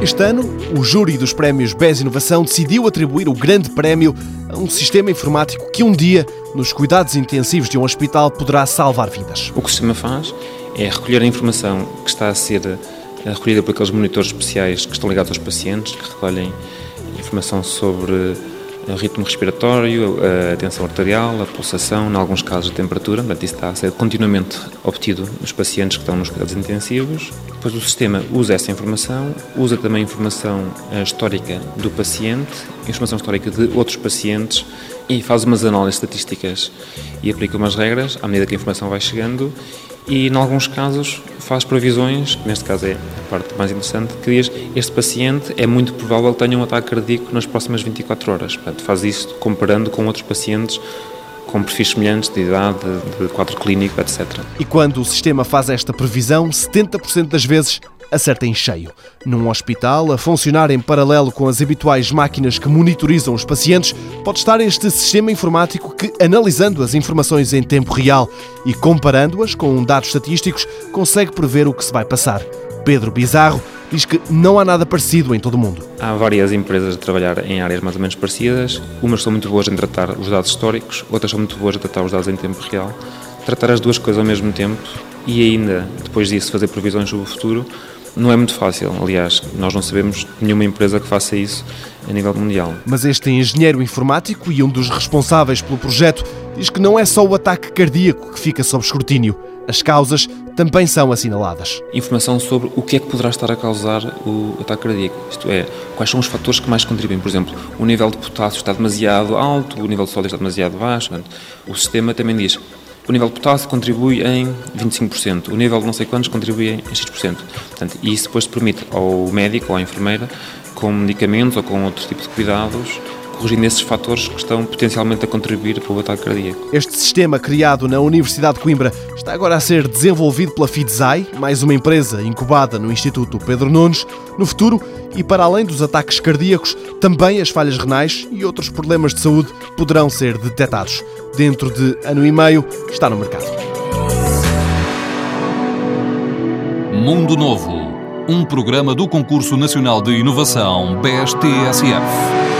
Este ano, o júri dos prémios BES Inovação decidiu atribuir o grande prémio a um sistema informático que um dia, nos cuidados intensivos de um hospital, poderá salvar vidas. O que o sistema faz é recolher a informação que está a ser eh, recolhida por aqueles monitores especiais que estão ligados aos pacientes, que recolhem informação sobre o ritmo respiratório, a tensão arterial, a pulsação, em alguns casos a temperatura, portanto isso está a ser continuamente obtido nos pacientes que estão nos cuidados intensivos. Depois o sistema usa essa informação, usa também informação eh, histórica do paciente, informação histórica de outros pacientes e faz umas análises estatísticas e aplica umas regras à medida que a informação vai chegando e, em alguns casos, faz previsões, que neste caso é a parte mais interessante, que diz este paciente é muito provável que tenha um ataque cardíaco nas próximas 24 horas. Portanto, faz isto comparando com outros pacientes com perfis semelhantes de idade, de quadro clínico, etc. E quando o sistema faz esta previsão, 70% das vezes acerta em cheio. Num hospital, a funcionar em paralelo com as habituais máquinas que monitorizam os pacientes, pode estar este sistema informático que, analisando as informações em tempo real e comparando-as com dados estatísticos, consegue prever o que se vai passar. Pedro Bizarro diz que não há nada parecido em todo o mundo. Há várias empresas a trabalhar em áreas mais ou menos parecidas. Umas são muito boas em tratar os dados históricos, outras são muito boas a tratar os dados em tempo real. Tratar as duas coisas ao mesmo tempo e ainda, depois disso, fazer previsões sobre o futuro não é muito fácil. Aliás, nós não sabemos nenhuma empresa que faça isso a nível mundial. Mas este engenheiro informático e um dos responsáveis pelo projeto diz que não é só o ataque cardíaco que fica sob escrutínio. As causas também são assinaladas. Informação sobre o que é que poderá estar a causar o ataque cardíaco. Isto é, quais são os fatores que mais contribuem. Por exemplo, o nível de potássio está demasiado alto, o nível de sódio está demasiado baixo. O sistema também diz o nível de potássio contribui em 25%, o nível de não sei quantos contribui em X%. Portanto, isso depois permite ao médico ou à enfermeira, com medicamentos ou com outro tipo de cuidados, corrigindo esses fatores que estão potencialmente a contribuir para o ataque cardíaco. Este sistema criado na Universidade de Coimbra está agora a ser desenvolvido pela FIDESAI, mais uma empresa incubada no Instituto Pedro Nunes. No futuro, e para além dos ataques cardíacos, também as falhas renais e outros problemas de saúde poderão ser detectados. Dentro de ano e meio, está no mercado. Mundo Novo, um programa do Concurso Nacional de Inovação BSTSF.